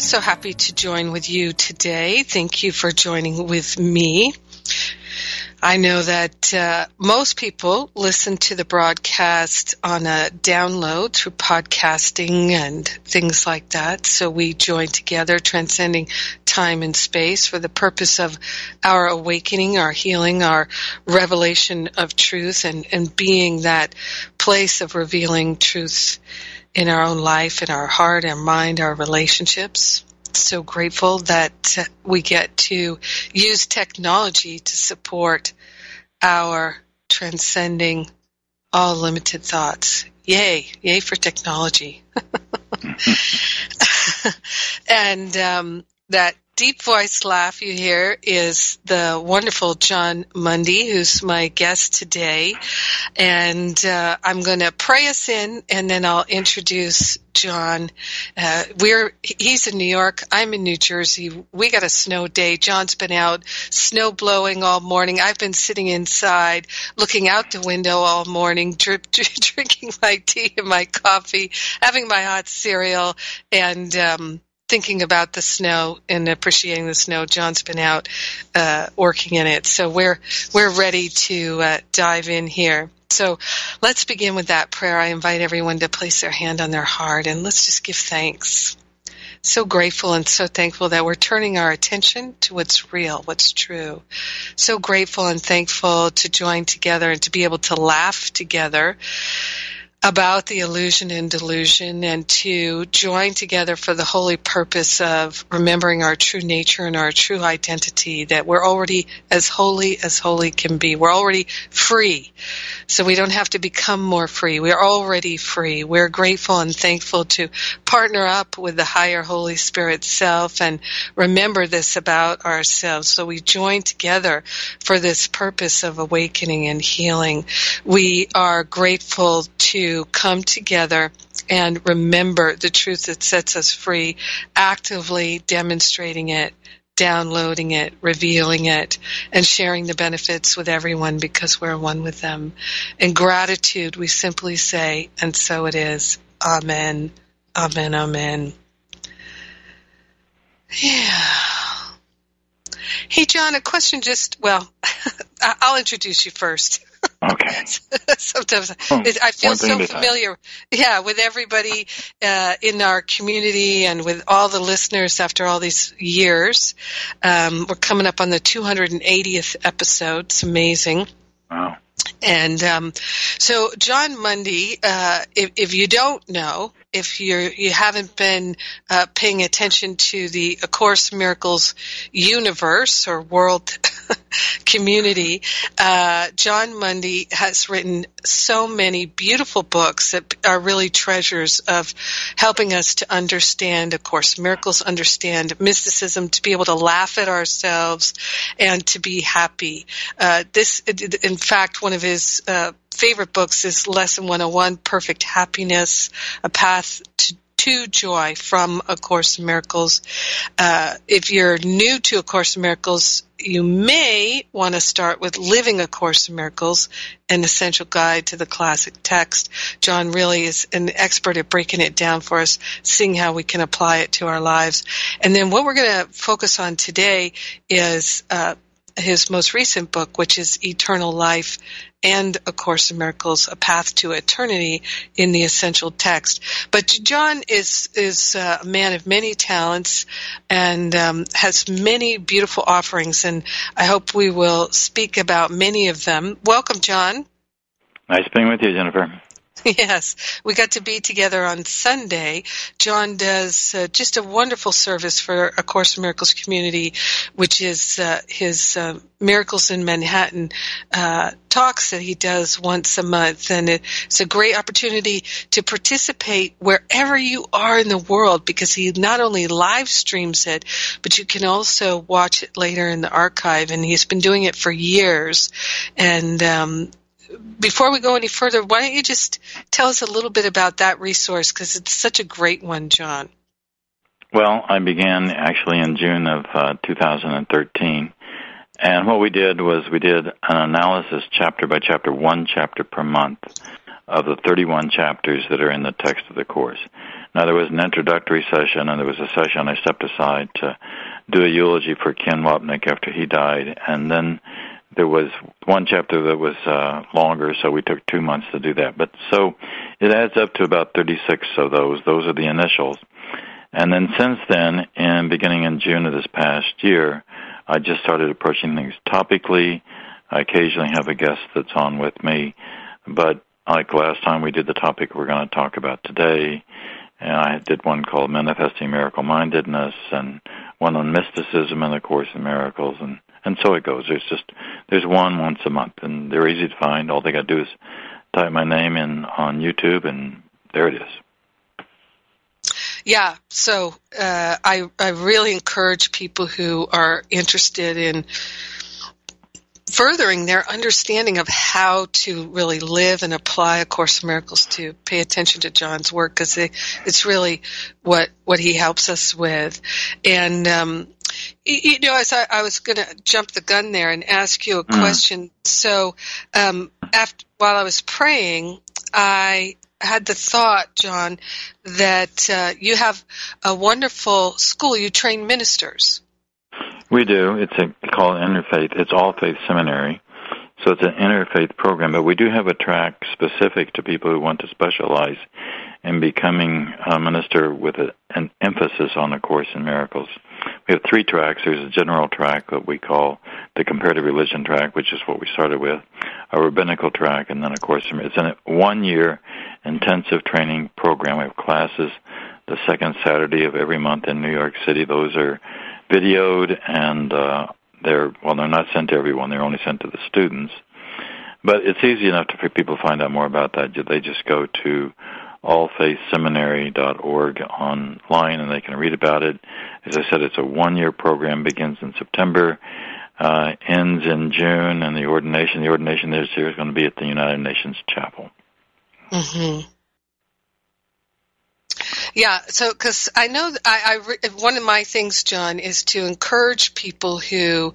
So happy to join with you today. Thank you for joining with me. I know that uh, most people listen to the broadcast on a download through podcasting and things like that. So we join together, transcending time and space for the purpose of our awakening, our healing, our revelation of truth, and, and being that place of revealing truth in our own life, in our heart, our mind, our relationships. So grateful that we get to use technology to support our transcending all limited thoughts. Yay, yay for technology. and um, that deep voice laugh you hear is the wonderful Jon Mundy, who's my guest today. And uh, I'm going to pray us in, and then I'll introduce Jon. Uh, we're he's in New York. I'm in New Jersey. We got a snow day. Jon's been out snow blowing all morning. I've been sitting inside, looking out the window all morning, drip, drip, drinking my tea and my coffee, having my hot cereal, and um, thinking about the snow and appreciating the snow. Jon's been out uh, working in it, so we're we're ready to uh, dive in here. So let's begin with that prayer. I invite everyone to place their hand on their heart and let's just give thanks. So grateful and so thankful that we're turning our attention to what's real, what's true. So grateful and thankful to join together and to be able to laugh together about the illusion and delusion and to join together for the holy purpose of remembering our true nature and our true identity that we're already as holy as holy can be. We're already free. So we don't have to become more free. We're already free. We're grateful and thankful to partner up with the higher Holy Spirit self and remember this about ourselves. So we join together for this purpose of awakening and healing. We are grateful to come together and remember the truth that sets us free, actively demonstrating it, downloading it, revealing it, and sharing the benefits with everyone because we're one with them. In gratitude, we simply say, and so it is. Amen. Amen. Amen. Yeah. Hey, Jon, a question just, well, I'll introduce you first. Okay. Sometimes oh, I feel so familiar, yeah, with everybody uh, in our community and with all the listeners after all these years. Um, we're coming up on the 280th episode. It's amazing. Wow. And um, so, Jon Mundy, uh, if, if, you don't know, if you're you haven't been uh, paying attention to the A Course Miracles universe or world community, uh, Jon Mundy has written so many beautiful books that are really treasures of helping us to understand A Course Miracles, understand mysticism, to be able to laugh at ourselves, and to be happy. Uh, this, in fact, one of his uh, favorite books is Lesson 101, Perfect Happiness, A Path to to joy from A Course in Miracles. Uh, if you're new to A Course in Miracles, you may want to start with Living A Course in Miracles, an essential guide to the classic text. Jon really is an expert at breaking it down for us, seeing how we can apply it to our lives. And then what we're going to focus on today is uh, his most recent book, which is Eternal Life and A Course in Miracles, A Path to Eternity in the Essential Text. But Jon is is a man of many talents and um, has many beautiful offerings, and I hope we will speak about many of them. Welcome, Jon. Nice being with you, Jennifer. Yes, we got to be together on Sunday. Jon does uh, just a wonderful service for A Course in Miracles community, which is uh, his uh, Miracles in Manhattan uh, talks that he does once a month. And it's a great opportunity to participate wherever you are in the world because he not only live streams it, but you can also watch it later in the archive. And he's been doing it for years. And um, before we go any further, why don't you just tell us a little bit about that resource because it's such a great one, Jon. Well, I began actually in June of uh, 2013. And what we did was we did an analysis chapter by chapter, one chapter per month of the 31 chapters that are in the text of the Course. Now, there was an introductory session, and there was a session I stepped aside to do a eulogy for Ken Wapnick after he died, and then there was one chapter that was uh, longer, so we took two months to do that. But so it adds up to about 36 of those. Those are the initials. And then since then, and beginning in June of this past year, I just started approaching things topically. I occasionally have a guest that's on with me, but like last time we did the topic we're going to talk about today, and I did one called Manifesting Miracle Mindedness and one on mysticism and the Course in Miracles and and so it goes. There's just there's one once a month, and they're easy to find. All they got to do is type my name in on YouTube, and there it is. Yeah, so uh, I I really encourage people who are interested in furthering their understanding of how to really live and apply A Course in Miracles to pay attention to Jon's work because it's really what what he helps us with, and um, you know, as I, I was going to jump the gun there and ask you a mm. question. So, um, after while I was praying, I had the thought, Jon, that uh, you have a wonderful school. You train ministers. We do. It's a called Interfaith. It's all faith seminary. So it's an interfaith program, but we do have a track specific to people who want to specialize in becoming a minister with a, an emphasis on A Course in Miracles. We have three tracks. There's a general track that we call the comparative religion track, which is what we started with, a rabbinical track, and then of course in Miracles. it's a one-year intensive training program. We have classes the second Saturday of every month in New York City. Those are videoed and uh, they're well, they're not sent to everyone. They're only sent to the students. But it's easy enough to, for people to find out more about that. They just go to allfaithseminary.org online and they can read about it. As I said, it's a one-year program, begins in September, uh, ends in June, and the ordination, the ordination this year is going to be at the United Nations Chapel. Mm-hmm. Yeah, so because I know I, I one of my things, Jon, is to encourage people who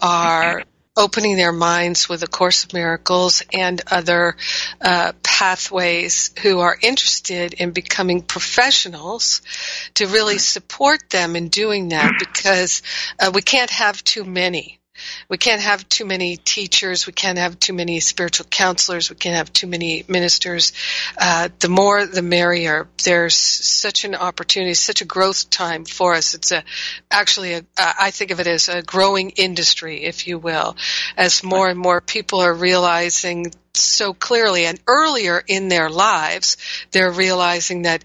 are opening their minds with A Course of Miracles and other uh, pathways who are interested in becoming professionals to really support them in doing that because uh, we can't have too many we can't have too many teachers. We can't have too many spiritual counselors. We can't have too many ministers. Uh, the more, the merrier. There's such an opportunity, such a growth time for us. It's a, actually, a, I think of it as a growing industry, if you will, as more and more people are realizing so clearly and earlier in their lives, they're realizing that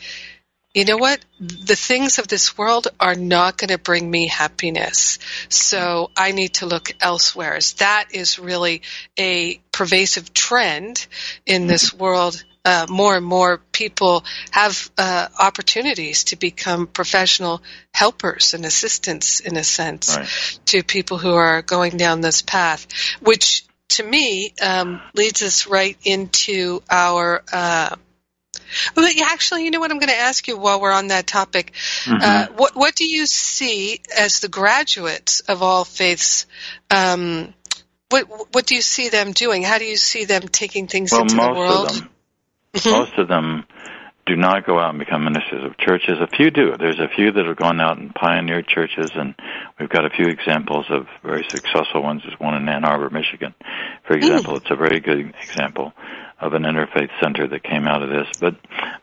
you know what? The things of this world are not going to bring me happiness. So I need to look elsewhere. That is really a pervasive trend in this world. Uh, more and more people have uh, opportunities to become professional helpers and assistants, in a sense, right. to people who are going down this path, which to me um, leads us right into our uh, well, actually, you know what I'm going to ask you while we're on that topic. Mm-hmm. Uh, what what do you see as the graduates of all faiths? Um, what what do you see them doing? How do you see them taking things well, into the world? Of them, mm-hmm. most of them do not go out and become ministers of churches. A few do. There's a few that have gone out and pioneered churches, and we've got a few examples of very successful ones. There's one in Ann Arbor, Michigan, for mm. example. Mm. It's a very good example of an interfaith center that came out of this. But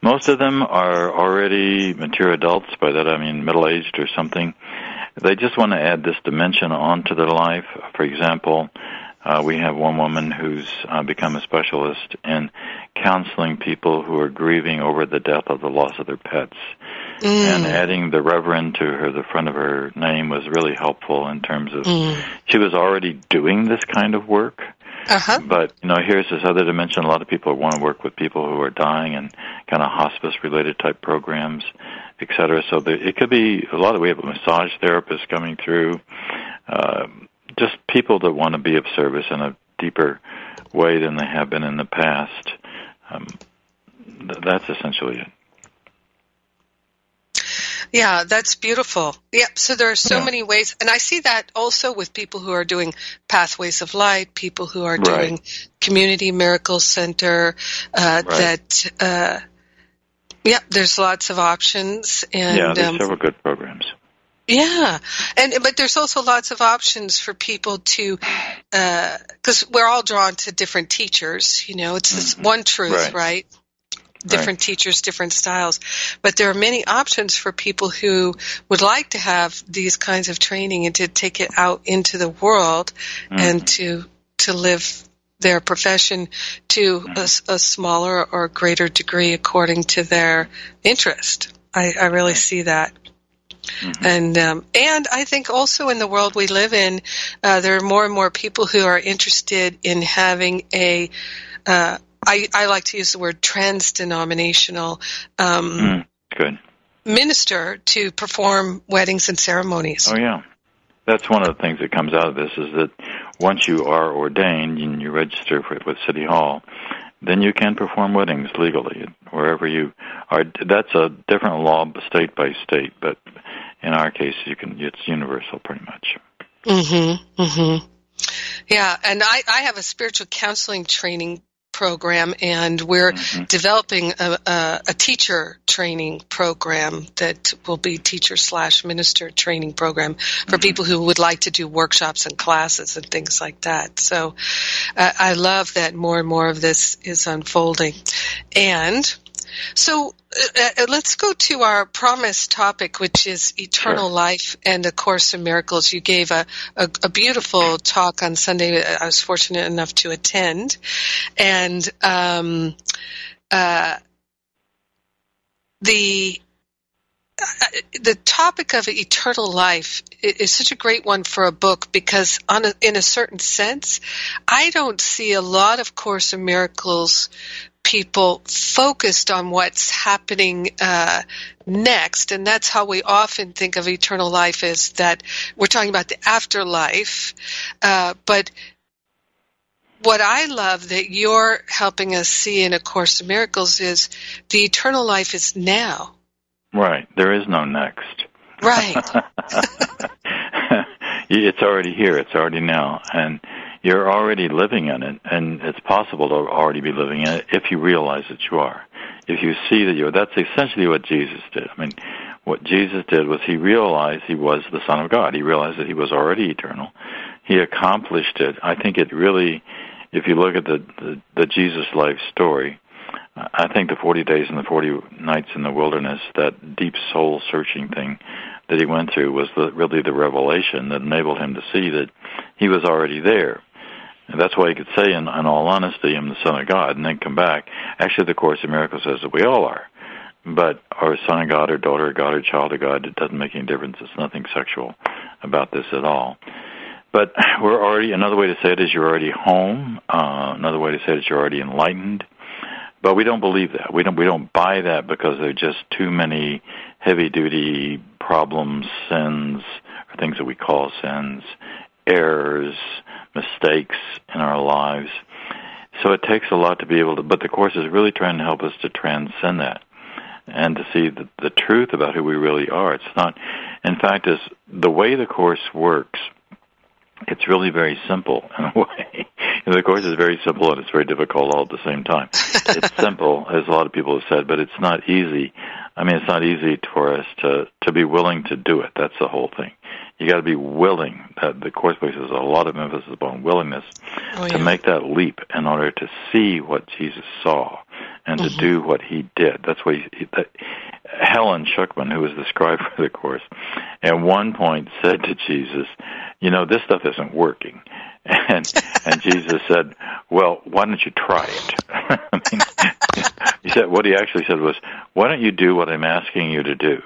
most of them are already mature adults. By that I mean middle-aged or something. They just want to add this dimension onto their life. For example, uh, we have one woman who's uh, become a specialist in counseling people who are grieving over the death of the loss of their pets. Mm. And adding the Reverend to her, the front of her name was really helpful in terms of Mm. she was already doing this kind of work. Uh-huh. But you know, here's this other dimension. A lot of people want to work with people who are dying and kind of hospice-related type programs, et cetera. So there, it could be a lot of. We have a massage therapist coming through, um, just people that want to be of service in a deeper way than they have been in the past. Um, th- that's essentially it. Yeah, that's beautiful. Yep. So there are so Yeah. many ways, and I see that also with people who are doing pathways of light, people who are Right. doing community miracle center. Uh, Right. That, uh, yeah, there's lots of options, and yeah, there's um, several good programs. yeah, and but there's also lots of options for people to, because we're all drawn to different teachers. You know, it's this one truth, Mm-hmm. Right. right? Different teachers, different styles, but there are many options for people who would like to have these kinds of training and to take it out into the world Mm-hmm. and to to live their profession to a smaller or greater degree according to their interest. I, I really see that. And um, and I think also in the world we live in, uh, there are more and more people who are interested in having a. Uh, I, I like to use the word trans-denominational um, Mm, good. minister to perform weddings and ceremonies. Oh yeah, that's one of the things that comes out of this is that once you are ordained and you register for, with City Hall, then you can perform weddings legally wherever you are. That's a different law, state by state, but in our case, you can. It's universal, pretty much. Mm-hmm. Mm-hmm. Yeah, and I, I have a spiritual counseling training program, and we're developing a, a, a teacher training program that will be teacher slash minister training program for people who would like to do workshops and classes and things like that. So uh, I love that more and more of this is unfolding, and so uh, uh, let's go to our promised topic, which is eternal Sure. life and a course in miracles. You gave a, a, a beautiful talk on Sunday. I was fortunate enough to attend, and um, uh, the uh, the topic of eternal life is such a great one for a book because, on a, in a certain sense, I don't see a lot of Course in Miracles people focused on what's happening uh, next, and that's how we often think of eternal life is that we're talking about the afterlife, uh, but what I love that you're helping us see in A Course in Miracles is the eternal life is now. Right. There is no next. Right. it's already here. It's already now, and you're already living in it. And it's possible to already be living in it if you realize that you are. If you see that you're. That's essentially what Jesus did. I mean, what Jesus did was he realized he was the Son of God. He realized that he was already eternal. He accomplished it. I think it really, if you look at the the, the Jesus life story. I think the 40 days and the 40 nights in the wilderness, that deep soul searching thing that he went through was the, really the revelation that enabled him to see that he was already there. And that's why he could say, in, in all honesty, I'm the Son of God, and then come back. Actually, the Course in Miracles says that we all are. But our son of God or daughter of God or child of God, it doesn't make any difference. It's nothing sexual about this at all. But we're already, another way to say it is you're already home. Uh, another way to say it is you're already enlightened. But we don't believe that. We don't we don't buy that because there are just too many heavy duty problems, sins, or things that we call sins, errors, mistakes in our lives. So it takes a lot to be able to but the course is really trying to help us to transcend that and to see the, the truth about who we really are. It's not in fact is the way the course works it's really very simple in a way. And the course is very simple and it's very difficult all at the same time. it's simple, as a lot of people have said, but it's not easy. I mean, it's not easy for us to to be willing to do it. That's the whole thing. You got to be willing. That the course places a lot of emphasis upon willingness Oh, to make that leap in order to see what Jesus saw and to mm-hmm. do what he did. That's what he, he that, Helen Schucman, who was the scribe for the course, at one point said to Jesus, "You know, this stuff isn't working." And and Jesus said, "Well, why don't you try it?" I mean, said what he actually said was, "Why don't you do what I'm asking you to do,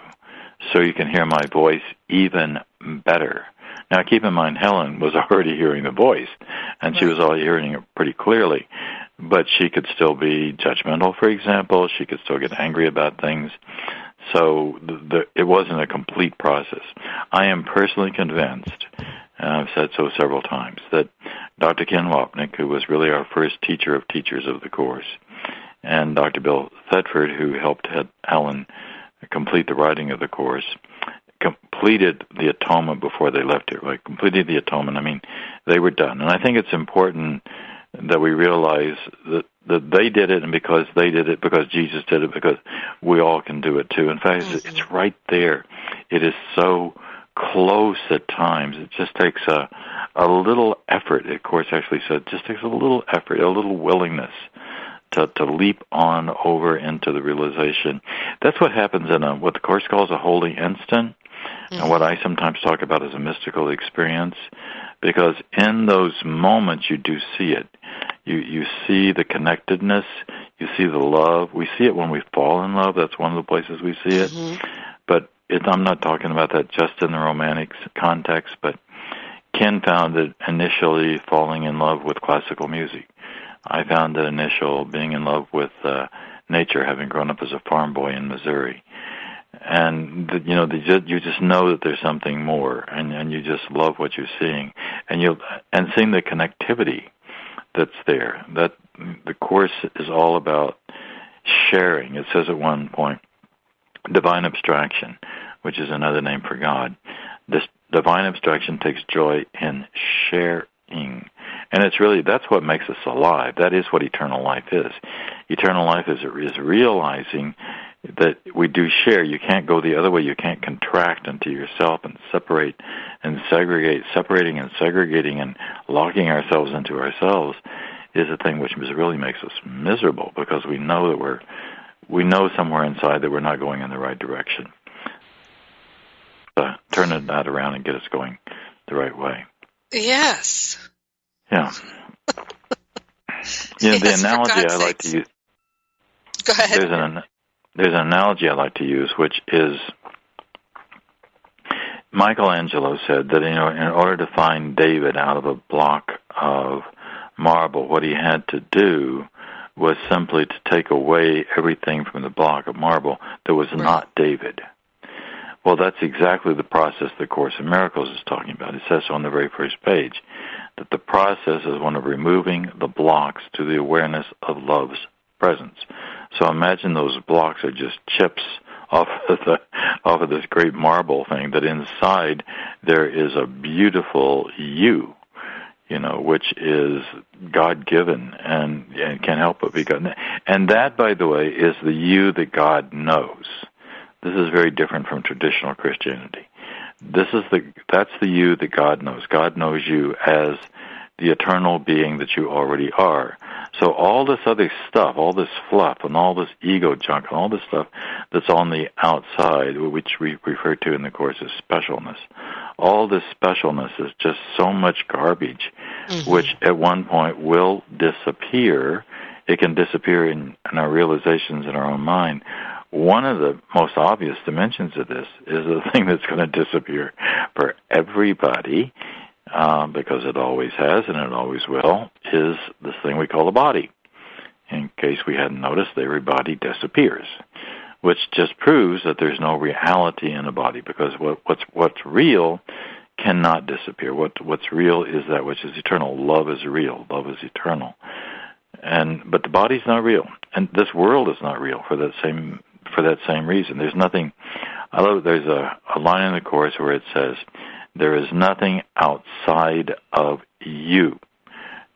so you can hear my voice even better." Now, keep in mind, Helen was already hearing the voice, and she was already hearing it pretty clearly. But she could still be judgmental, for example. She could still get angry about things. So the, the, it wasn't a complete process. I am personally convinced, and I've said so several times, that Dr. Ken Wapnick, who was really our first teacher of teachers of the course, and Dr. Bill Thetford, who helped Helen complete the writing of the course, completed the atonement before they left here. Like completed the atonement. I mean, they were done. And I think it's important that we realize that that they did it, and because they did it, because Jesus did it, because we all can do it too. In fact, mm-hmm. it's right there. It is so close at times. It just takes a a little effort. Of course, actually said, just takes a little effort, a little willingness to to leap on over into the realization. That's what happens in a what the course calls a holy instant, mm-hmm. and what I sometimes talk about as a mystical experience. Because in those moments, you do see it. You you see the connectedness. You see the love. We see it when we fall in love. That's one of the places we see it. Mm-hmm. But it, I'm not talking about that just in the romantic context. But Ken found it initially falling in love with classical music. I found it initial being in love with uh, nature, having grown up as a farm boy in Missouri. And the, you know, the, you just know that there's something more, and and you just love what you're seeing, and you and seeing the connectivity that's there. That the course is all about sharing. It says at one point, divine abstraction, which is another name for God. This divine abstraction takes joy in sharing. And it's really that's what makes us alive. That is what eternal life is. Eternal life is is realizing that we do share. You can't go the other way. You can't contract into yourself and separate and segregate. Separating and segregating and locking ourselves into ourselves is a thing which really makes us miserable because we know that we're we know somewhere inside that we're not going in the right direction. Uh, turn that around and get us going the right way. Yes. Yeah. yeah, yes, the analogy I like to use. Go ahead. There's an there's an analogy I like to use, which is Michelangelo said that you know in order to find David out of a block of marble, what he had to do was simply to take away everything from the block of marble that was not David. Well, that's exactly the process the Course in Miracles is talking about. It says so on the very first page that the process is one of removing the blocks to the awareness of love's presence. So imagine those blocks are just chips off of the off of this great marble thing that inside there is a beautiful you you know which is god given and and can't help but be god. And that by the way is the you that god knows. This is very different from traditional christianity. This is the that's the you that god knows. God knows you as the eternal being that you already are. So all this other stuff, all this fluff and all this ego junk and all this stuff that's on the outside, which we refer to in the course as specialness, all this specialness is just so much garbage, mm-hmm. which at one point will disappear. It can disappear in, in our realizations in our own mind. One of the most obvious dimensions of this is the thing that's going to disappear for everybody um, because it always has and it always will, is this thing we call the body. In case we hadn't noticed, every body disappears, which just proves that there's no reality in a body because what, what's what's real cannot disappear. What what's real is that which is eternal. Love is real. Love is eternal. And but the body's not real, and this world is not real for that same for that same reason. There's nothing. I love. There's a, a line in the course where it says, there is nothing outside of you.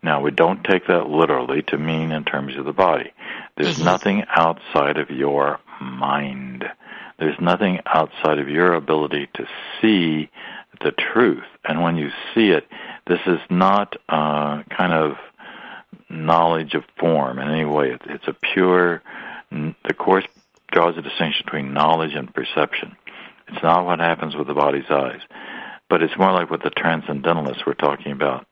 Now, we don't take that literally to mean in terms of the body. There's mm-hmm. nothing outside of your mind. There's nothing outside of your ability to see the truth. And when you see it, this is not uh, kind of knowledge of form in any way. It's a pure, the Course draws a distinction between knowledge and perception. It's not what happens with the body's eyes but it's more like what the transcendentalists were talking about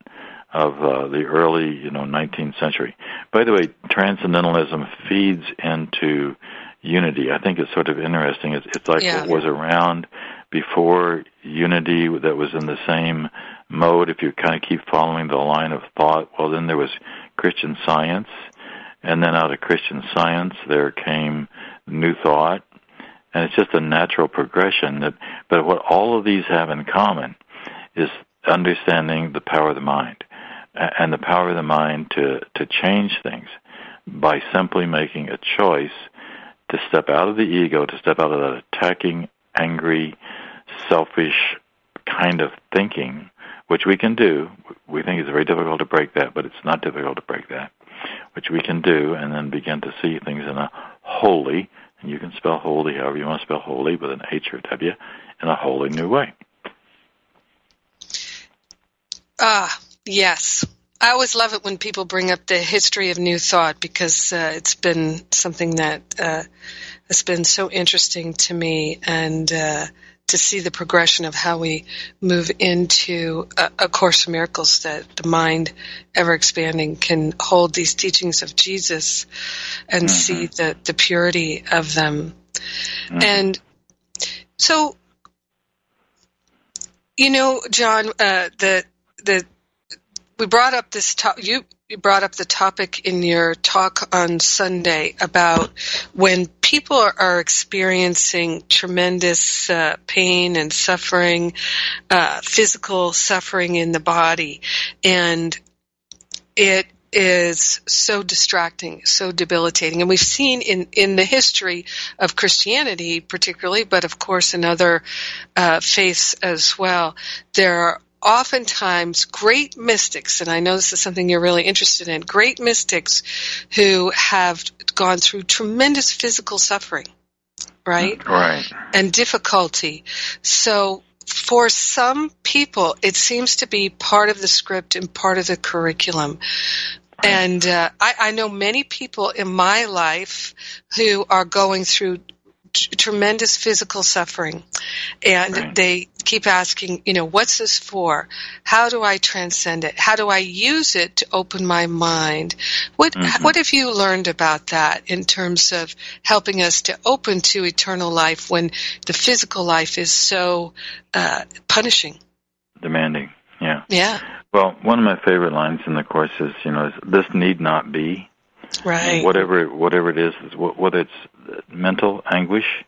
of uh, the early, you know, 19th century. By the way, transcendentalism feeds into unity. I think it's sort of interesting. It's, it's like Yeah. what was around before unity that was in the same mode. If you kind of keep following the line of thought, well, then there was Christian science, and then out of Christian science there came new thought, and it's just a natural progression. That, but what all of these have in common is understanding the power of the mind, and the power of the mind to to change things by simply making a choice to step out of the ego, to step out of that attacking, angry, selfish kind of thinking, which we can do. We think it's very difficult to break that, but it's not difficult to break that, which we can do, and then begin to see things in a holy, and you can spell holy however you want to spell holy with an H or W, in a wholly new way. Ah, yes. I always love it when people bring up the history of New Thought because uh, it's been something that uh, has been so interesting to me and uh, to see the progression of how we move into a, a Course in Miracles that the mind, ever expanding, can hold these teachings of Jesus and see the, the purity of them. And so, you know, Jon, uh, the the we brought up this to- you you brought up the topic in your talk on Sunday about when people are, experiencing tremendous uh, pain and suffering, uh, physical suffering in the body, and it is so distracting, so debilitating. And we've seen in, in the history of Christianity, particularly, but of course in other uh, faiths as well, there are oftentimes great mystics, and I know this is something you're really interested in, great mystics who have gone through tremendous physical suffering, right? Right. and difficulty. So for some people, it seems to be part of the script and part of the curriculum. And uh, I, I know many people in my life who are going through t- tremendous physical suffering, and Right. they keep asking, you know, what's this for? How do I transcend it? How do I use it to open my mind? What Mhm. What have you learned about that in terms of helping us to open to eternal life when the physical life is so uh, punishing? Demanding. Yeah. Yeah, Well, one of my favorite lines in the course is, you know, is, this need not be. right. Whatever whatever it is, wh- whether it's mental anguish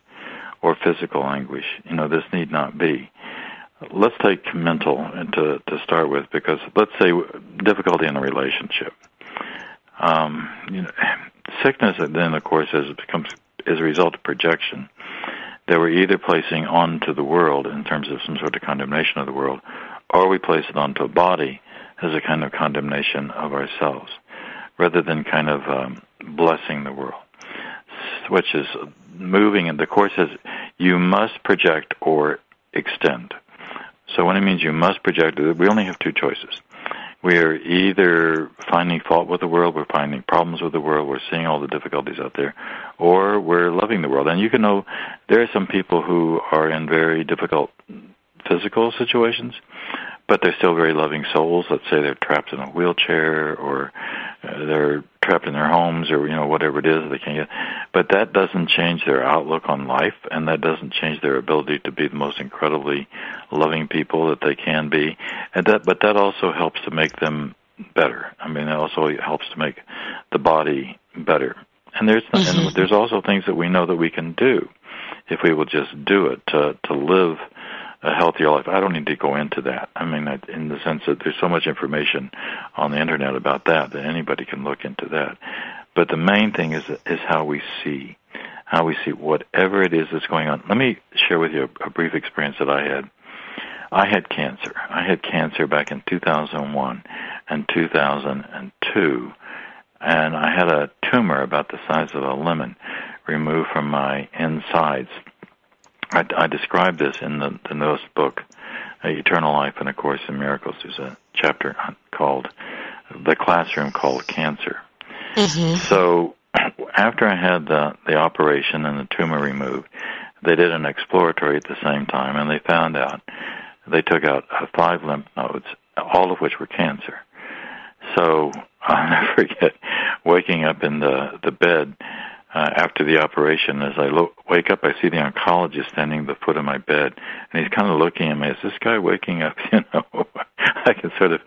or physical anguish, you know, this need not be. Let's take mental to to start with, because let's say difficulty in a relationship. Um, you know, sickness then, of course, as it becomes as a result of projection that we're either placing onto the world in terms of some sort of condemnation of the world, or we place it onto a body as a kind of condemnation of ourselves, rather than kind of um, blessing the world, which is moving. And the course says you must project or extend. So when it means you must project, we only have two choices. We are either finding fault with the world, we're finding problems with the world, we're seeing all the difficulties out there, or we're loving the world. And you can know there are some people who are in very difficult physical situations, but they're still very loving souls. Let's say they're trapped in a wheelchair, or uh, they're trapped in their homes, or you know whatever it is they can't get. But that doesn't change their outlook on life, and that doesn't change their ability to be the most incredibly loving people that they can be. And that, but that also helps to make them better. I mean, it also helps to make the body better. And there's and mm-hmm. there's also things that we know that we can do if we will just do it to to live a healthier life. I don't need to go into that. I mean, in the sense that there's so much information on the internet about that that anybody can look into that. But the main thing is is how we see, how we see whatever it is that's going on. Let me share with you a, a brief experience that I had. I had cancer. I had cancer back in 2001 and 2002, and I had a tumor about the size of a lemon removed from my insides. I, I describe this in the, the newest book, Eternal Life and A Course in Miracles. There's a chapter called The Classroom Called Cancer. hmm So after I had the, the operation and the tumor removed, they did an exploratory at the same time, and they found out they took out uh, five lymph nodes, all of which were cancer. So I'll never forget waking up in the the bed uh, after the operation. As I lo- wake up, I see the oncologist standing at the foot of my bed, and he's kind of looking at me. Is this guy waking up? You know, I can sort of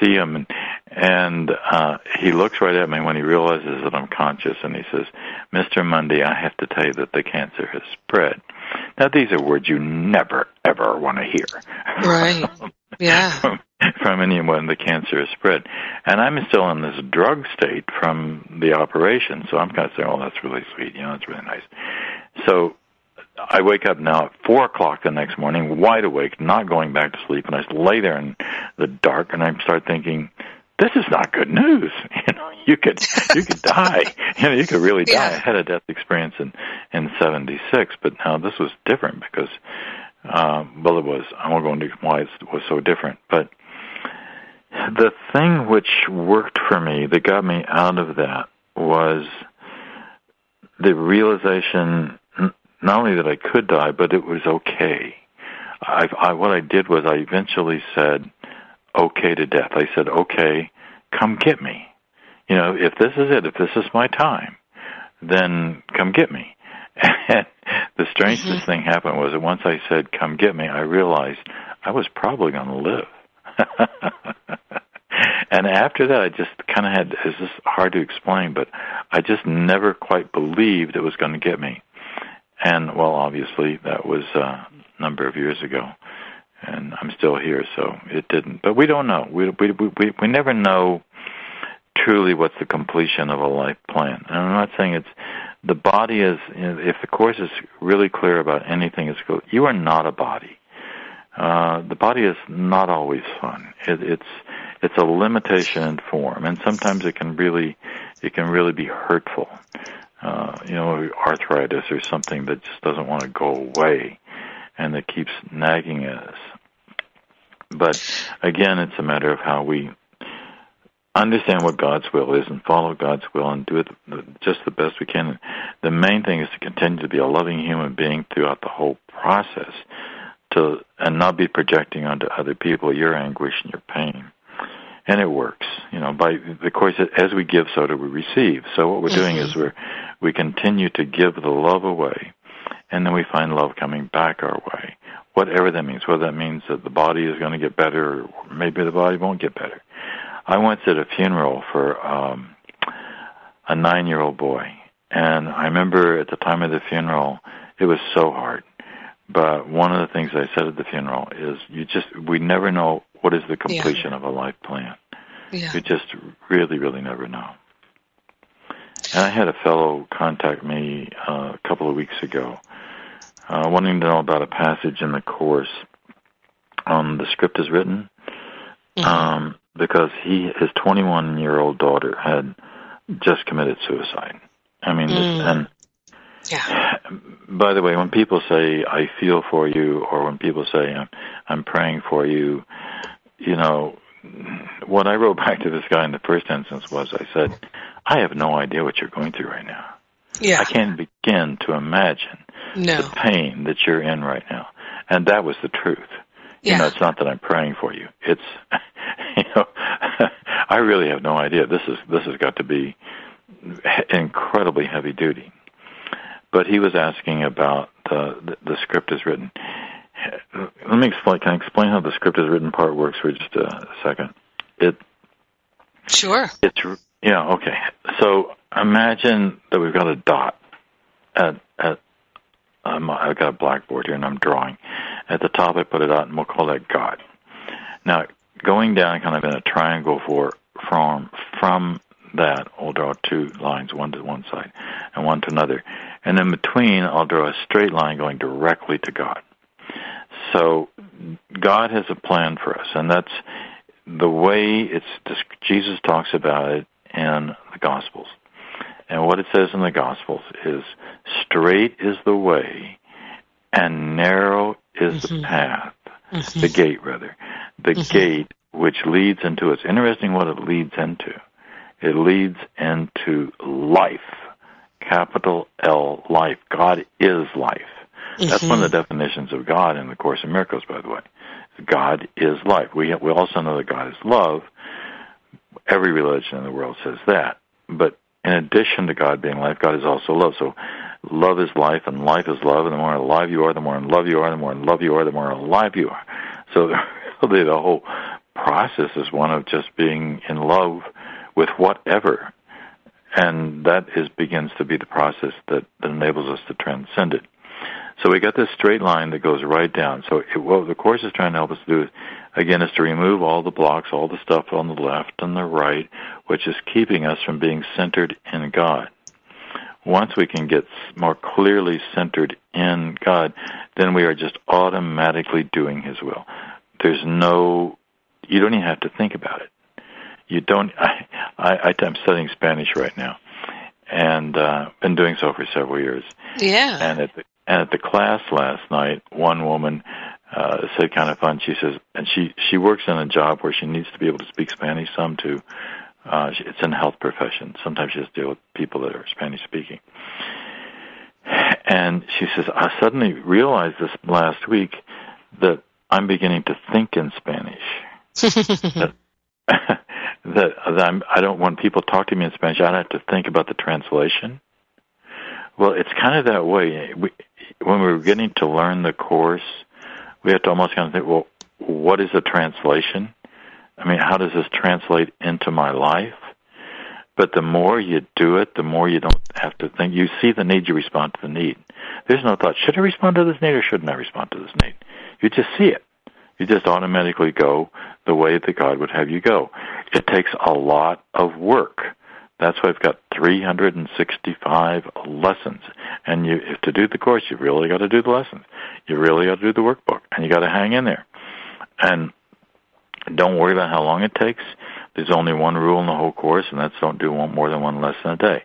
see him, and and uh, he looks right at me when he realizes that I'm conscious, and he says, "Mr. Mundy, I have to tell you that the cancer has spread." Now, these are words you never ever want to hear. Right. Yeah. from, from anyone the cancer has spread. And I'm still in this drug state from the operation, so I'm kind of saying, oh, that's really sweet. You know, it's really nice. So I wake up now at 4 o'clock the next morning, wide awake, not going back to sleep, and I lay there in the dark, and I start thinking, this is not good news. You know, you could you could die. You know, you could really die. Yeah. I had a death experience in in '76, but now this was different because, uh, well, it was. I won't go into why it was so different, but the thing which worked for me that got me out of that was the realization n- not only that I could die, but it was okay. I, I what I did was I eventually said okay to death. I said, okay, come get me. You know, if this is it, if this is my time, then come get me. And the strangest Mhm. thing happened was that once I said, come get me, I realized I was probably going to live. and after that, I just kind of had, it's just hard to explain, but I just never quite believed it was going to get me. And, well, obviously, that was uh, a number of years ago and I'm still here, so it didn't. But we don't know. We we we we never know truly what's the completion of a life plan. And I'm not saying it's the body is. You know, if the course is really clear about anything, it's. You are not a body. Uh, the body is not always fun. It, it's it's a limitation in form, and sometimes it can really it can really be hurtful. Uh, you know, arthritis or something that just doesn't want to go away and that keeps nagging at us. But again, it's a matter of how we understand what God's will is and follow God's will and do it just the best we can. The main thing is to continue to be a loving human being throughout the whole process, to and not be projecting onto other people your anguish and your pain. And it works, you know. By the course, as we give, so do we receive. So what we're doing is we're we continue to give the love away, and then we find love coming back our way whatever that means, whether that means that the body is going to get better or maybe the body won't get better. I once at a funeral for um, a nine year old boy, and I remember at the time of the funeral, it was so hard. But one of the things I said at the funeral is, you just, we never know what is the completion yeah. of a life plan. Yeah. You just really, really never know. And I had a fellow contact me uh, a couple of weeks ago uh, wanting to know about a passage in the course on the script is written Mhm. um, because he his 21 year old daughter had just committed suicide. I mean, Mm. and Yeah. by the way, when people say "I feel for you" or when people say "I'm, I'm praying for you," you know, what I wrote back to this guy in the first instance was, I said, "I have no idea what you're going through right now. Yeah. I can't begin to imagine No. the pain that you're in right now. And that was the truth. You know, it's not that I'm praying for you. It's, you know, I really have no idea. This is this has got to be incredibly heavy duty. But he was asking about the the, the script is written. Let me explain. Can I explain how the script is written part works for just a second? It Sure. it's yeah okay. So imagine that we've got a dot at at um, I've got a blackboard here and I'm drawing. At the top, I put a dot, and we'll call that God. Now, going down kind of in a triangle for from from that, I'll draw two lines, one to one side and one to another, and in between, I'll draw a straight line going directly to God. So, God has a plan for us, and that's the way it's. Jesus talks about it in the Gospels. And what it says in the Gospels is straight is the way and narrow is Mhm. the path, Mhm. the gate rather, the Mhm. gate which leads into it's interesting what it leads into. It leads into life. Capital L life. God is life. That's one of the mm-hmm. definitions of God in the Course in Miracles, by the way. God is life. We we also know that God is love, Every religion in the world says that. But in addition to God being life, God is also love. So love is life and life is love, and the more alive you are, the more in love you are, the more in love you are, the more alive you are. So really the whole process is one of just being in love with whatever. And that is begins to be the process that, that enables us to transcend it. So we got this straight line that goes right down. So it, what the course is trying to help us do, is, again, is to remove all the blocks, all the stuff on the left and the right, which is keeping us from being centered in God. Once we can get more clearly centered in God, then we are just automatically doing His will. There's no, you don't even have to think about it. You don't. I, I, I'm studying Spanish right now, and uh, been doing so for several years. Yeah. And at the and at the class last night, one woman uh, said kind of fun. She says, and she she works in a job where she needs to be able to speak Spanish some too. Uh, it's in health profession. Sometimes she has to deal with people that are Spanish speaking. And she says, I suddenly realized this last week that I'm beginning to think in Spanish. that, that, that I'm, I don't want people talk to me in Spanish. I don't have to think about the translation. Well, it's kind of that way. We, when we're getting to learn the course, we have to almost kind of think, well, what is a translation? I mean, how does this translate into my life? But the more you do it, the more you don't have to think. You see the need, you respond to the need. There's no thought, should I respond to this need or shouldn't I respond to this need? You just see it. You just automatically go the way that God would have you go. It takes a lot of work. That's why I've got 365 lessons. And you, to do the course, you really got to do the lessons. You really got to do the workbook, and you got to hang in there. And don't worry about how long it takes. There's only one rule in the whole course, and that's don't do one, more than one lesson a day.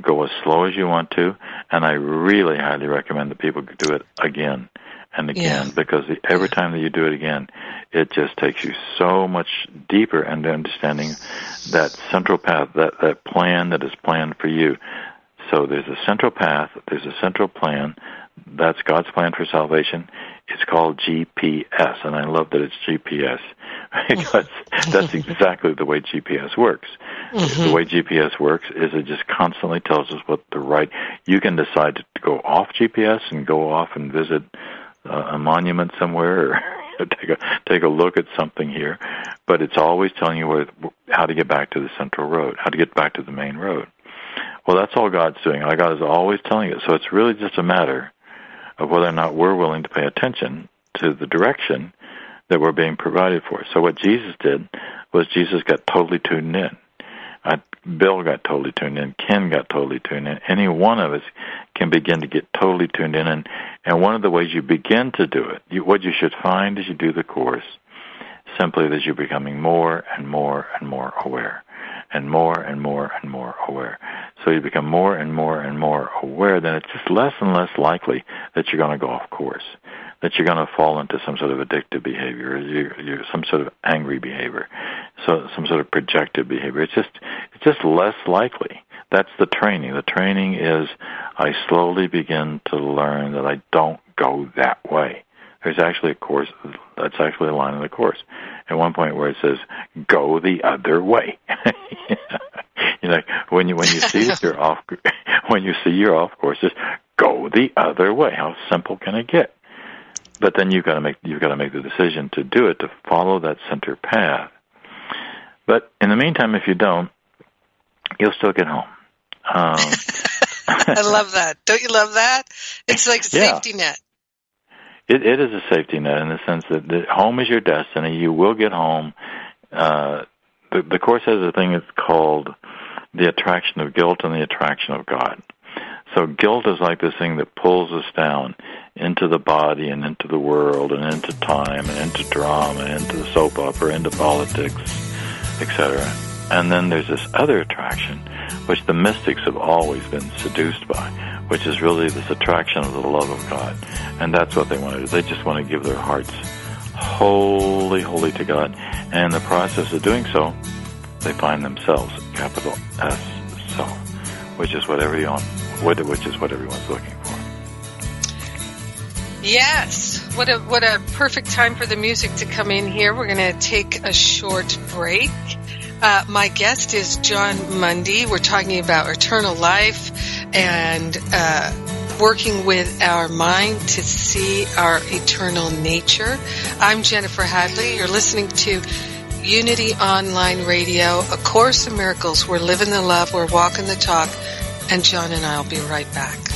Go as slow as you want to, and I really highly recommend that people do it again and again Yeah. because the, every time that you do it again, it just takes you so much deeper into understanding that central path, that, that plan that is planned for you. So there's a central path, there's a central plan. That's God's plan for salvation. It's called GPS, and I love that it's GPS because that's exactly the way GPS works. The mm-hmm. way GPS works is it just constantly tells us what the right. You can decide to go off GPS and go off and visit a monument somewhere or take a take a look at something here, but it's always telling you where how to get back to the central road, how to get back to the main road. Well, that's all God's doing. Our God is always telling you. So it's really just a matter of whether or not we're willing to pay attention to the direction that we're being provided for. So what Jesus did was Jesus got totally tuned in. Bill got totally tuned in. Ken got totally tuned in. Any one of us can begin to get totally tuned in. And, and one of the ways you begin to do it, you, what you should find as you do the course, simply that you're becoming more and more and more aware. And more and more and more aware. So you become more and more and more aware, then it's just less and less likely that you're going to go off course, that you're going to fall into some sort of addictive behavior, you're, you're some sort of angry behavior, so some sort of projective behavior. It's just it's just less likely. That's the training. The training is I slowly begin to learn that I don't go that way. There's actually a course that's actually a line in the course at one point where it says go the other way. you know, when you when you see that you're off when you see you're off course, just go the other way. How simple can it get? But then you've got to make you've got to make the decision to do it to follow that center path. But in the meantime, if you don't, you'll still get home. Um, I love that. Don't you love that? It's like a Yeah. safety net. It, it is a safety net in the sense that the home is your destiny. You will get home. Uh, the, the course has a thing that's called the attraction of guilt and the attraction of God. So guilt is like this thing that pulls us down into the body and into the world and into time and into drama and into the soap opera, into politics, etc. And then there's this other attraction, which the mystics have always been seduced by, which is really this attraction of the love of God. And that's what they want to do. They just want to give their hearts wholly, wholly to God. And in the process of doing so, they find themselves, capital S, self, which is what everyone, which is what everyone's looking for. Yes. What a what a perfect time for the music to come in here. We're going to take a short break. Uh, my guest is Jon Mundy. We're talking about eternal life and uh, working with our mind to see our eternal nature. I'm Jennifer Hadley. You're listening to Unity Online Radio, A Course in Miracles. We're living the love, we're walking the talk, and Jon and I will be right back.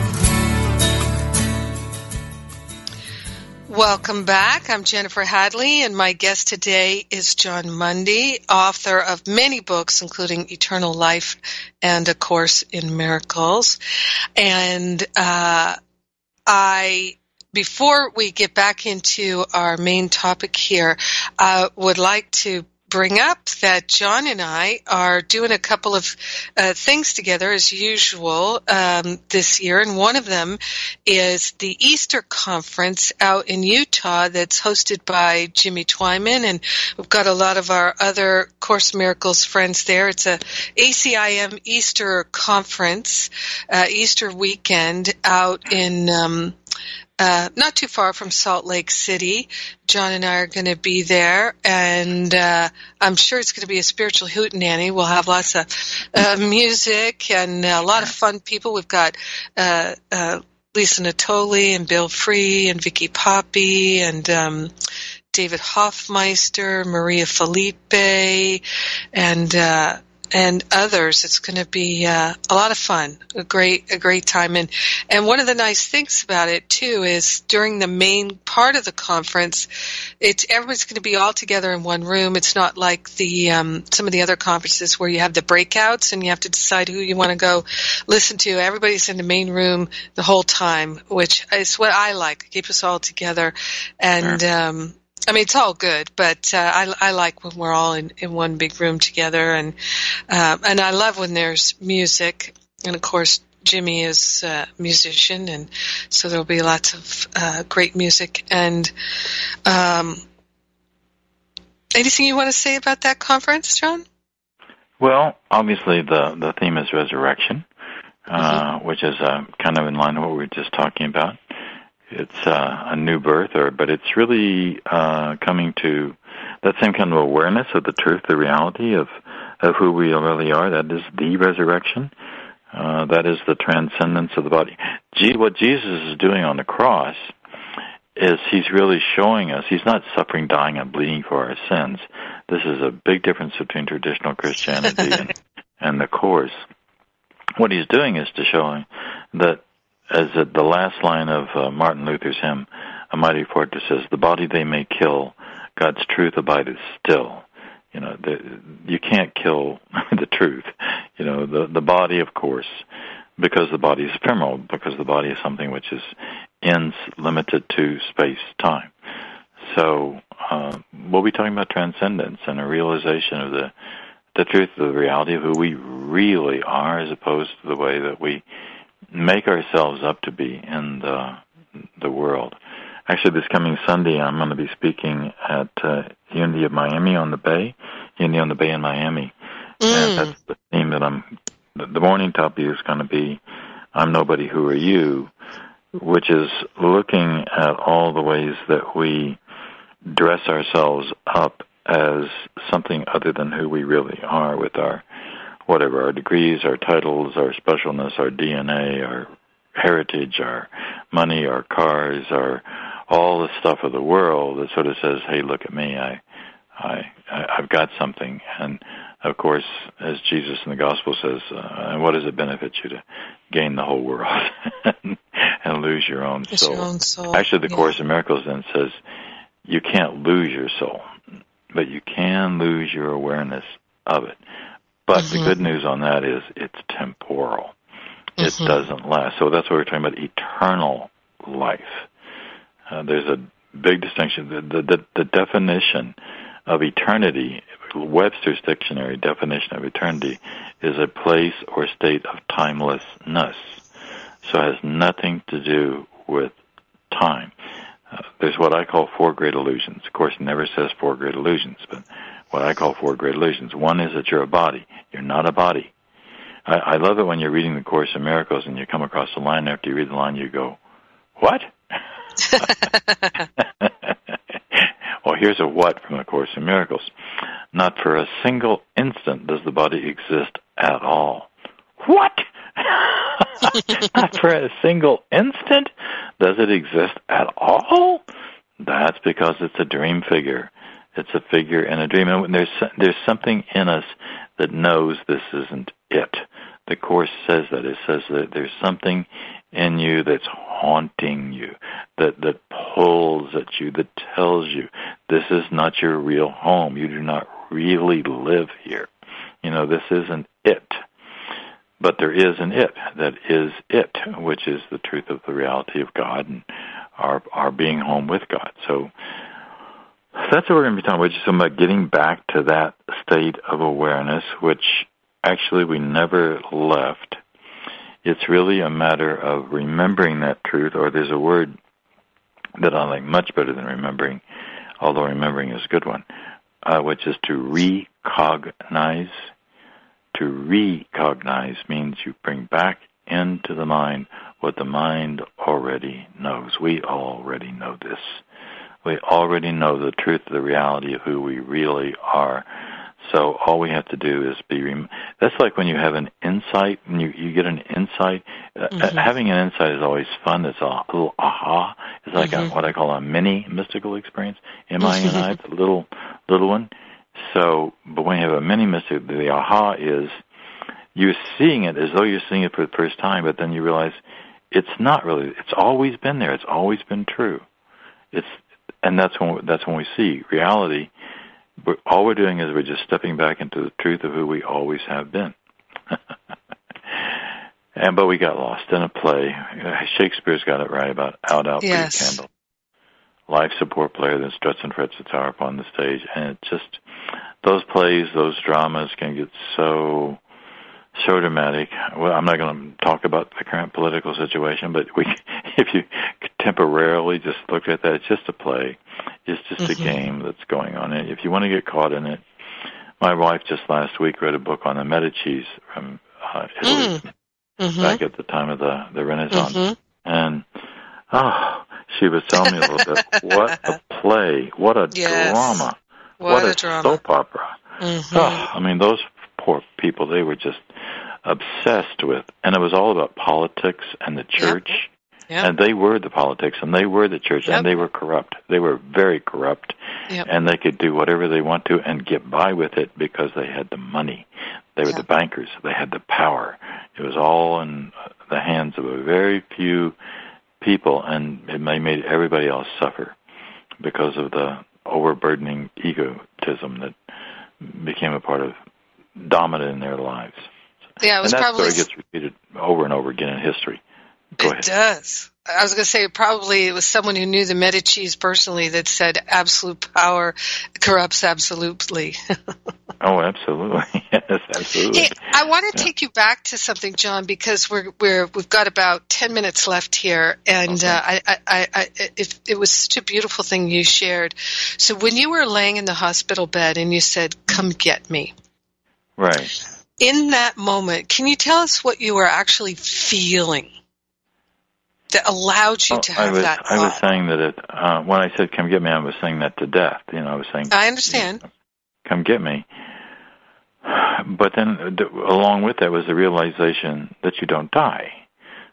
Welcome back. I'm Jennifer Hadley, and my guest today is Jon Mundy, author of many books, including Eternal Life and A Course in Miracles. And uh, I before we get back into our main topic here, I would like to bring up that Jon and I are doing a couple of uh, things together as usual um, this year, and one of them is the Easter conference out in Utah that's hosted by Jimmy Twyman, and we've got a lot of our other Course Miracles friends there. It's a ACIM Easter conference, uh, Easter weekend out in. Um, uh, not too far from Salt Lake City. Jon and I are going to be there, and uh, I'm sure it's going to be a spiritual hootenanny. We'll have lots of uh, music and a lot of fun people. We've got uh, uh, Lisa Natoli and Bill Free and Vicky Poppe and um, David Hoffmeister, Maria Felipe, and uh, and others. It's going to be uh, a lot of fun, a great a great time. And and one of the nice things about it too is during the main part of the conference, it's everybody's going to be all together in one room. It's not like the um, some of the other conferences where you have the breakouts and you have to decide who you want to go listen to. Everybody's in the main room the whole time, which is what I like. Keep us all together, and sure. um, I mean, it's all good, but uh, I, I like when we're all in, in one big room together, and uh, and I love when there's music, and of course Jimmy is a musician, and so there'll be lots of uh, great music. And um, anything you want to say about that conference, Jon? Well, obviously the the theme is resurrection, uh, mm-hmm. which is uh, kind of in line with what we were just talking about it's uh, a new birth, or but it's really uh, coming to that same kind of awareness of the truth, the reality of of who we really are. That is the resurrection. Uh, that is the transcendence of the body. Gee, what Jesus is doing on the cross is he's really showing us he's not suffering, dying, and bleeding for our sins. This is a big difference between traditional Christianity and, and the Course. What he's doing is to show that as the last line of uh, Martin Luther's hymn, A Mighty Fortress says, The body they may kill, God's truth abideth still. You know, the, you can't kill the truth. You know, the, the body, of course, because the body is ephemeral, because the body is something which is ends limited to space, time. So, uh, we'll be talking about transcendence and a realization of the, the truth of the reality of who we really are as opposed to the way that we make ourselves up to be in the the world. Actually, this coming Sunday, I'm going to be speaking at uh, Unity of Miami on the Bay, Unity on the Bay in Miami, mm. and that's the theme that I'm. The morning topic is going to be "I'm Nobody, Who Are You," which is looking at all the ways that we dress ourselves up as something other than who we really are with our whatever our degrees, our titles, our specialness, our DNA, our heritage, our money, our cars, our all the stuff of the world that sort of says, "Hey, look at me. I, I, I've got something." And of course, as Jesus in the gospel says, uh, "What does it benefit you to gain the whole world and lose your own soul?" Your own soul. Actually, the yeah. Course in Miracles then says, "You can't lose your soul, but you can lose your awareness of it." But mm-hmm. the good news on that is it's temporal. It mm-hmm. doesn't last. So that's what we're talking about eternal life. Uh, there's a big distinction. The, the, the, the definition of eternity Webster's dictionary definition of eternity is a place or state of timelessness. So it has nothing to do with time. Uh, there's what I call four great illusions. Of course, it never says four great illusions, but what I call four great illusions. One is that you're a body. You're not a body. I, I love it when you're reading the Course in Miracles and you come across the line after you read the line, you go, "What?" well, here's a what from the Course in Miracles. Not for a single instant does the body exist at all. What? Not for a single instant does it exist at all? That's because it's a dream figure. It's a figure in a dream. And there's there's something in us that knows this isn't it. The course says that. It says that there's something in you that's haunting you, that that pulls at you, that tells you this is not your real home. You do not really live here. You know, this isn't it. But there is an it that is it, which is the truth of the reality of God and our our being home with God. So that's what we're going to be talking about, is about getting back to that state of awareness, which actually we never left. It's really a matter of remembering that truth, or there's a word that I like much better than remembering, although remembering is a good one, uh, which is to recognize to recognize means you bring back into the mind what the mind already knows. We already know this. We already know the truth, the reality of who we really are. So all we have to do is be. Rem- That's like when you have an insight and you you get an insight. Uh, mm-hmm. Uh, having an insight is always fun. It's a little aha. It's like mm-hmm. a, what I call a mini mystical experience. M I N I, the little little one. So, but when you have a mini mystic, the aha is you're seeing it as though you're seeing it for the first time, but then you realize it's not really. It's always been there. It's always been true. It's and that's when that's when we see reality. But all we're doing is we're just stepping back into the truth of who we always have been. and but we got lost in a play. Shakespeare's got it right about out out yes. candle life support player that struts and frets its hour upon the stage, and it just those plays, those dramas can get so so dramatic. Well, I'm not going to talk about the current political situation, but we, if you temporarily just look at that, it's just a play. It's just mm-hmm. a game that's going on. And if you want to get caught in it, my wife just last week read a book on the Medici's from uh, Italy, mm. mm-hmm. back at the time of the the Renaissance, mm-hmm. and oh, she was telling me a little bit. What a play! What a yes. drama! What, what a, drama. soap opera! Mm-hmm. Oh, I mean, those poor people. They were just obsessed with, and it was all about politics and the church. Yep. Yep. And they were the politics, and they were the church, yep. and they were corrupt. They were very corrupt, and they could do whatever they want to and get by with it because they had the money. They were the bankers. They had the power. It was all in the hands of a very few people, and it made everybody else suffer because of the overburdening egotism that became a part of dominant in their lives. Yeah, it was and that probably story gets repeated over and over again in history. Go it ahead. does. I was going to say probably it was someone who knew the Medici's personally that said absolute power corrupts absolutely. oh, absolutely. Yes, absolutely. Hey, I want to yeah. take you back to something, Jon, because we're we're we've got about ten minutes left here, and okay. uh, I, I, I it, it was such a beautiful thing you shared. So when you were laying in the hospital bed and you said, "Come get me," right? In that moment, can you tell us what you were actually feeling? That allowed you to have I was, that thought? I was saying that it, uh, when I said "come get me," I was saying that to death. You know, I was saying, I understand. Come get me. But then, along with that, was the realization that you don't die.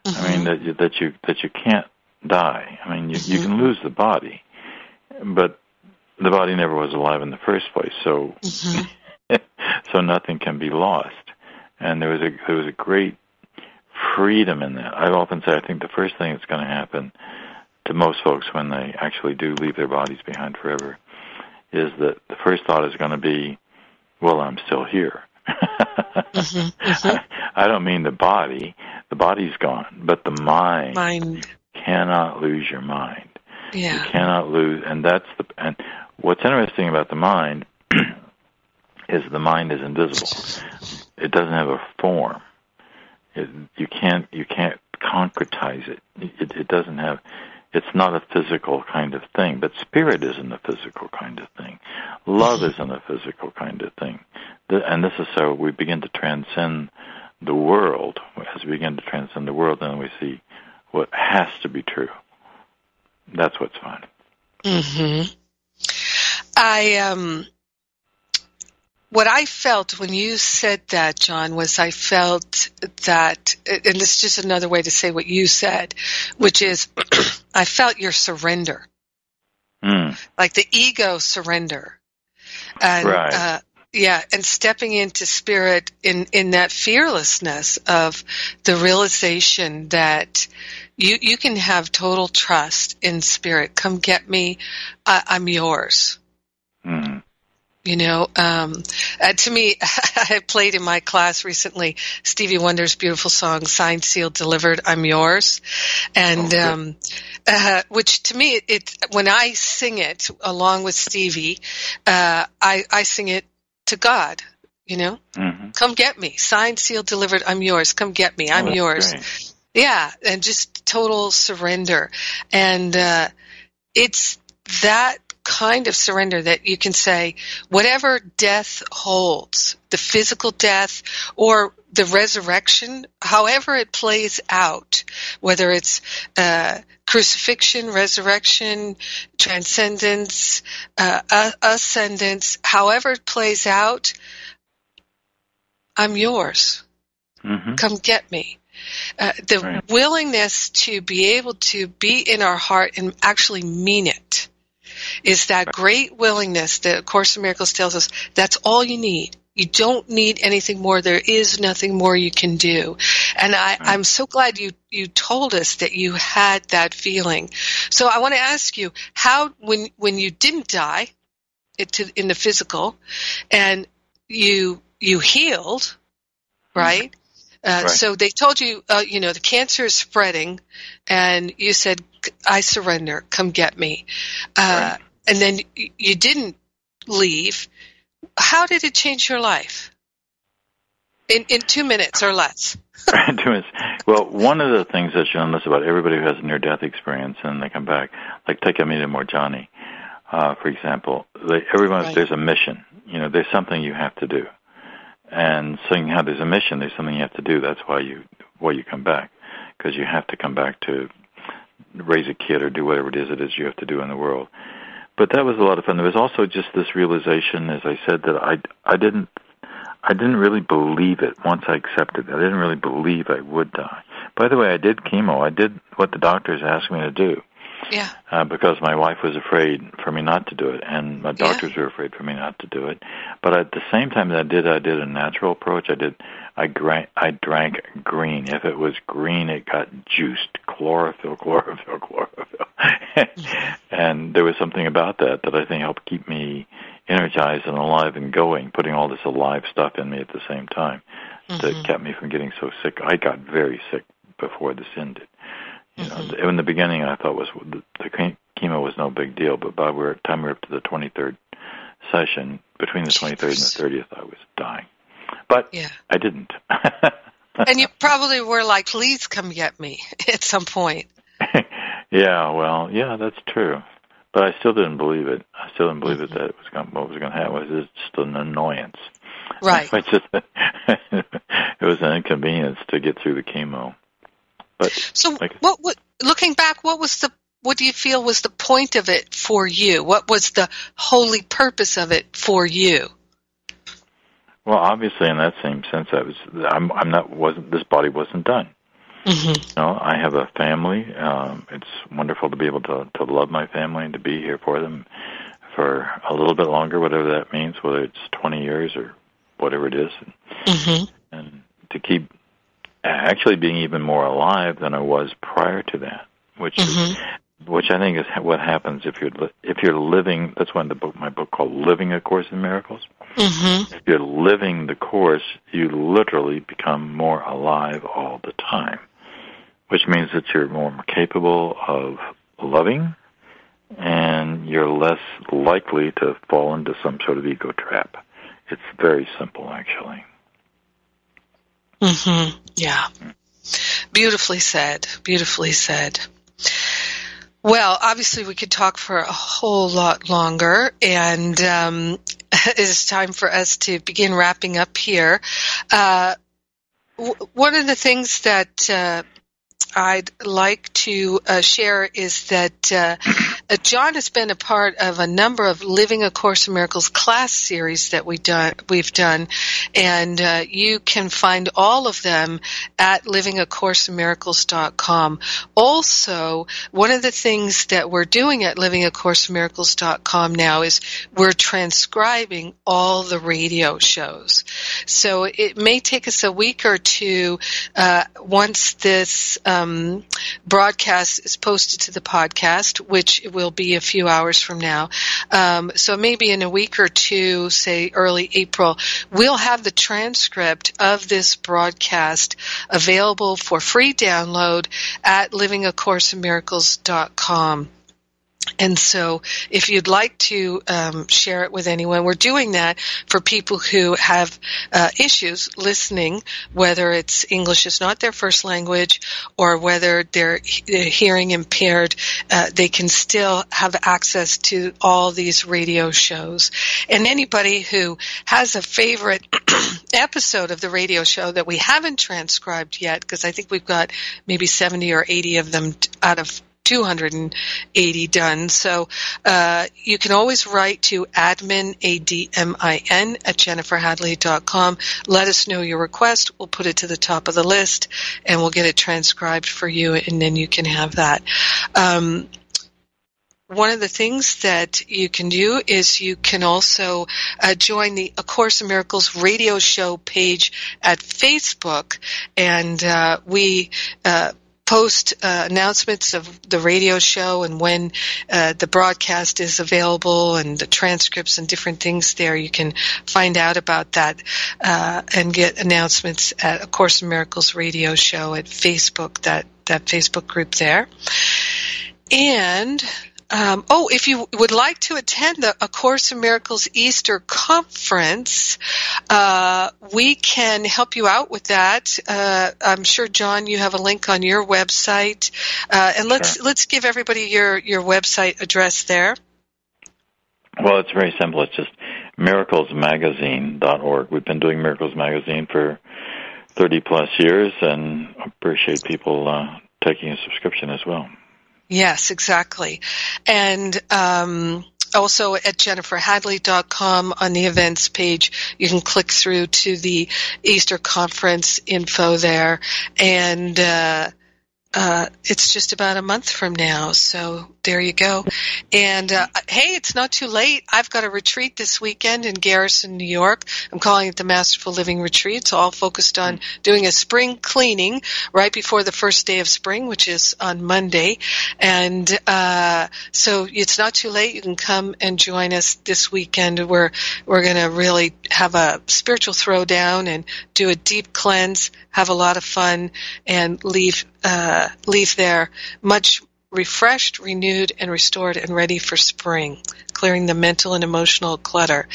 Mm-hmm. I mean that you, that you that you can't die. I mean, you, mm-hmm. you can lose the body, but the body never was alive in the first place. So, mm-hmm. so nothing can be lost. And there was a there was a great freedom in that. I often say I think the first thing that's going to happen to most folks when they actually do leave their bodies behind forever is that the first thought is going to be, well, I'm still here. mm-hmm, mm-hmm. I don't mean the body. The body's gone, but the mind, mind. cannot lose your mind. Yeah. You cannot lose, and that's the and what's interesting about the mind is the mind is invisible. It doesn't have a form. It, you can't you can't concretize it. it. It doesn't have. It's not a physical kind of thing. But spirit isn't a physical kind of thing. Love isn't a physical kind of thing. And this is how we begin to transcend the world. As we begin to transcend the world, then we see what has to be true. That's what's fun. Hmm. I um what I felt when you said that, Jon, was I felt that, and this is just another way to say what you said, which is I felt your surrender. Mm. Like the ego surrender. And, right. Uh, yeah, and stepping into spirit in, in that fearlessness of the realization that you, you can have total trust in spirit. Come get me. I, I'm yours. Mm. You know, um, uh, to me, I played in my class recently Stevie Wonder's beautiful song "Signed, Sealed, Delivered." I'm yours, and Oh, um, uh, which to me, it, it when I sing it along with Stevie, uh, I I sing it to God. You know, hmm come get me. Signed, sealed, delivered. I'm yours. Come get me. I'm Oh, yours. great. Yeah, and just total surrender. And uh, it's that kind of surrender that you can say, whatever death holds, the physical death or the resurrection, however it plays out, whether it's uh, crucifixion, resurrection, transcendence, uh, ascendance, however it plays out, I'm yours hmm come get me. Uh, the Right. willingness to be able to be in our heart and actually mean it is that great willingness that A Course in Miracles tells us that's all you need. You don't need anything more. There is nothing more you can do. And I, Right. I'm so glad you, you told us that you had that feeling. So I want to ask you, how, when, when you didn't die it, to, in the physical and you, you healed, mm-hmm. right? Uh, Right. So they told you, uh, you know, the cancer is spreading, and you said, "I surrender. Come get me." Uh, Right. And then you didn't leave. How did it change your life? In in two minutes or less. Doing- well, one of the things that's shown us about everybody who has a near-death experience and they come back, like take Anita Moorjani, uh, for example, they, everyone Right. there's a mission. You know, there's something you have to do, and seeing how there's a mission, there's something you have to do. That's why you why you come back, because you have to come back to raise a kid or do whatever it is it is you have to do in the world. But that was a lot of fun. There was also just this realization, as I said, that I I didn't I didn't really believe it once I accepted it. I didn't really believe I would die. By the way, I did chemo. I did what the doctors asked me to do Yeah. uh, because my wife was afraid for me not to do it, and my Yeah. doctors were afraid for me not to do it. But at the same time that I did, I did a natural approach. I did. I drank. I drank green. If it was green, it got juiced. Chlorophyll, chlorophyll, chlorophyll. and there was something about that that I think helped keep me energized and alive and going, putting all this alive stuff in me at the same time that Mhm. kept me from getting so sick. I got very sick before this ended. You know, Mhm. in the beginning, I thought was the, the chemo was no big deal, but by the time we were up to the 23rd session, between the 23rd and the 30th, I was dying. But Yeah. I didn't. And you probably were like, "Please come get me" at some point. yeah, well, yeah, that's true. But I still didn't believe it. I still didn't believe it that it was going, what was going to happen. It was just an annoyance. Right. It's just it was an inconvenience to get through the chemo. But So, Like- what, what? Looking back, what was the? What do you feel was the point of it for you? What was the holy purpose of it for you? well, obviously, in that same sense, I was I'm I'm not wasn't this body wasn't done. Mm-hmm. You know, I have a family. Um, it's wonderful to be able to to love my family and to be here for them for a little bit longer, whatever that means, whether it's 20 years or whatever it is, Mm-hmm. and to keep actually being even more alive than I was prior to that, which Mhm. is which I think is what happens if you're li- if you're living. That's one of the book my book called Living a Course in Miracles. Mm-hmm. If you're living the course, you literally become more alive all the time, which means that you're more capable of loving, and you're less likely to fall into some sort of ego trap. it's very simple, actually. Mm-hmm. Yeah. Beautifully said. Beautifully said. Well, obviously, we could talk for a whole lot longer, and um, it is time for us to begin wrapping up here. Uh, w- one of the things that uh, I'd like to uh, share is that uh, uh, Jon has been a part of a number of Living A Course in Miracles class series that we done, we've done, and uh, you can find all of them at livingacourseinmiracles.com. Also, one of the things that we're doing at livingacourseinmiracles.com now is we're transcribing all the radio shows. So it may take us a week or two uh, once this um, broadcast is posted to the podcast, which will be a few hours from now. Um, so maybe in a week or two, say early April, we'll have the transcript of this broadcast available for free download at livingacourseinmiracles.com. And so, if you'd like to um, share it with anyone, we're doing that for people who have uh, issues listening, whether it's English is not their first language or whether they're hearing impaired. Uh, they can still have access to all these radio shows. And anybody who has a favorite episode of the radio show that we haven't transcribed yet, because I think we've got maybe 70 or 80 of them out of 280 done. So uh, you can always write to admin, A-D-M-I-N, at jenniferhadley.com. Let us know your request. We'll put it to the top of the list and we'll get it transcribed for you and then you can have that. Um, one of the things that you can do is you can also uh, join the A Course in Miracles radio show page at Facebook, and uh, we uh, post uh, announcements of the radio show and when uh, the broadcast is available and the transcripts and different things there. You can find out about that uh, and get announcements at A Course in Miracles radio show at Facebook, that, that Facebook group there. And um, oh, if you would like to attend the A Course in Miracles Easter Conference, uh, we can help you out with that. Uh, I'm sure, Jon, you have a link on your website, uh, and let's sure. let's give everybody your your website address there. Well, it's very simple. It's just miraclesmagazine.org. We've been doing Miracles Magazine for 30 plus years, and appreciate people uh, taking a subscription as well. Yes, exactly. And um, also at jenniferhadley.com on the events page, you can click through to the Easter conference info there. And uh, uh, it's just about a month from now, so there you go. And uh, hey, it's not too late. I've got a retreat this weekend in Garrison, New York. I'm calling it the Masterful Living Retreat. It's all focused on doing a spring cleaning right before the first day of spring, which is on Monday. And uh, so it's not too late. You can come and join us this weekend. We're we're going to really have a spiritual throwdown and do a deep cleanse, have a lot of fun, and leave uh, leave there much refreshed, renewed, and restored and ready for spring, clearing the mental and emotional clutter.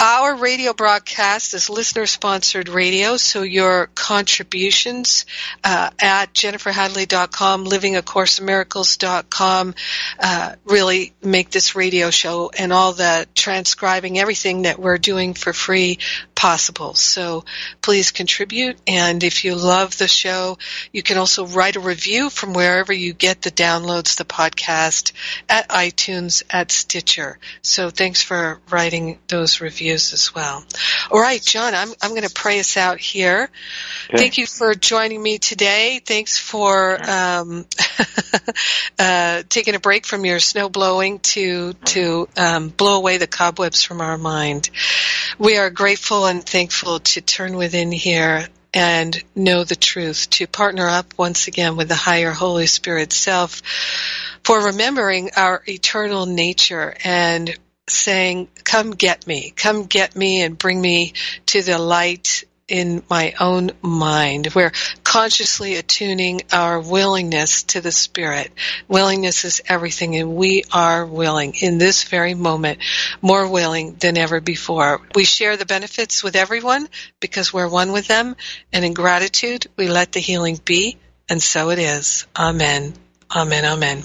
Our radio broadcast is listener sponsored radio, so your contributions uh, at jenniferhadley.com, livingacourseofmiracles.com uh, really make this radio show and all the transcribing, everything that we're doing for free possible. So please contribute. And if you love the show, you can also write a review from wherever you get the downloads, the podcast, at iTunes, at Stitcher. So thanks for writing those reviews as well. All right, Jon, I'm, I'm going to pray us out here. Okay. Thank you for joining me today. Thanks for um, uh, taking a break from your snow blowing to to um, blow away the cobwebs from our mind. We are grateful and thankful to turn within here and know the truth, to partner up once again with the higher Holy Spirit self for remembering our eternal nature and saying, come get me, come get me and bring me to the light in my own mind. We're consciously attuning our willingness to the Spirit. Willingness is everything, and we are willing in this very moment, more willing than ever before. We share the benefits with everyone because we're one with them, and in gratitude, we let the healing be, and so it is. Amen. Amen. Amen.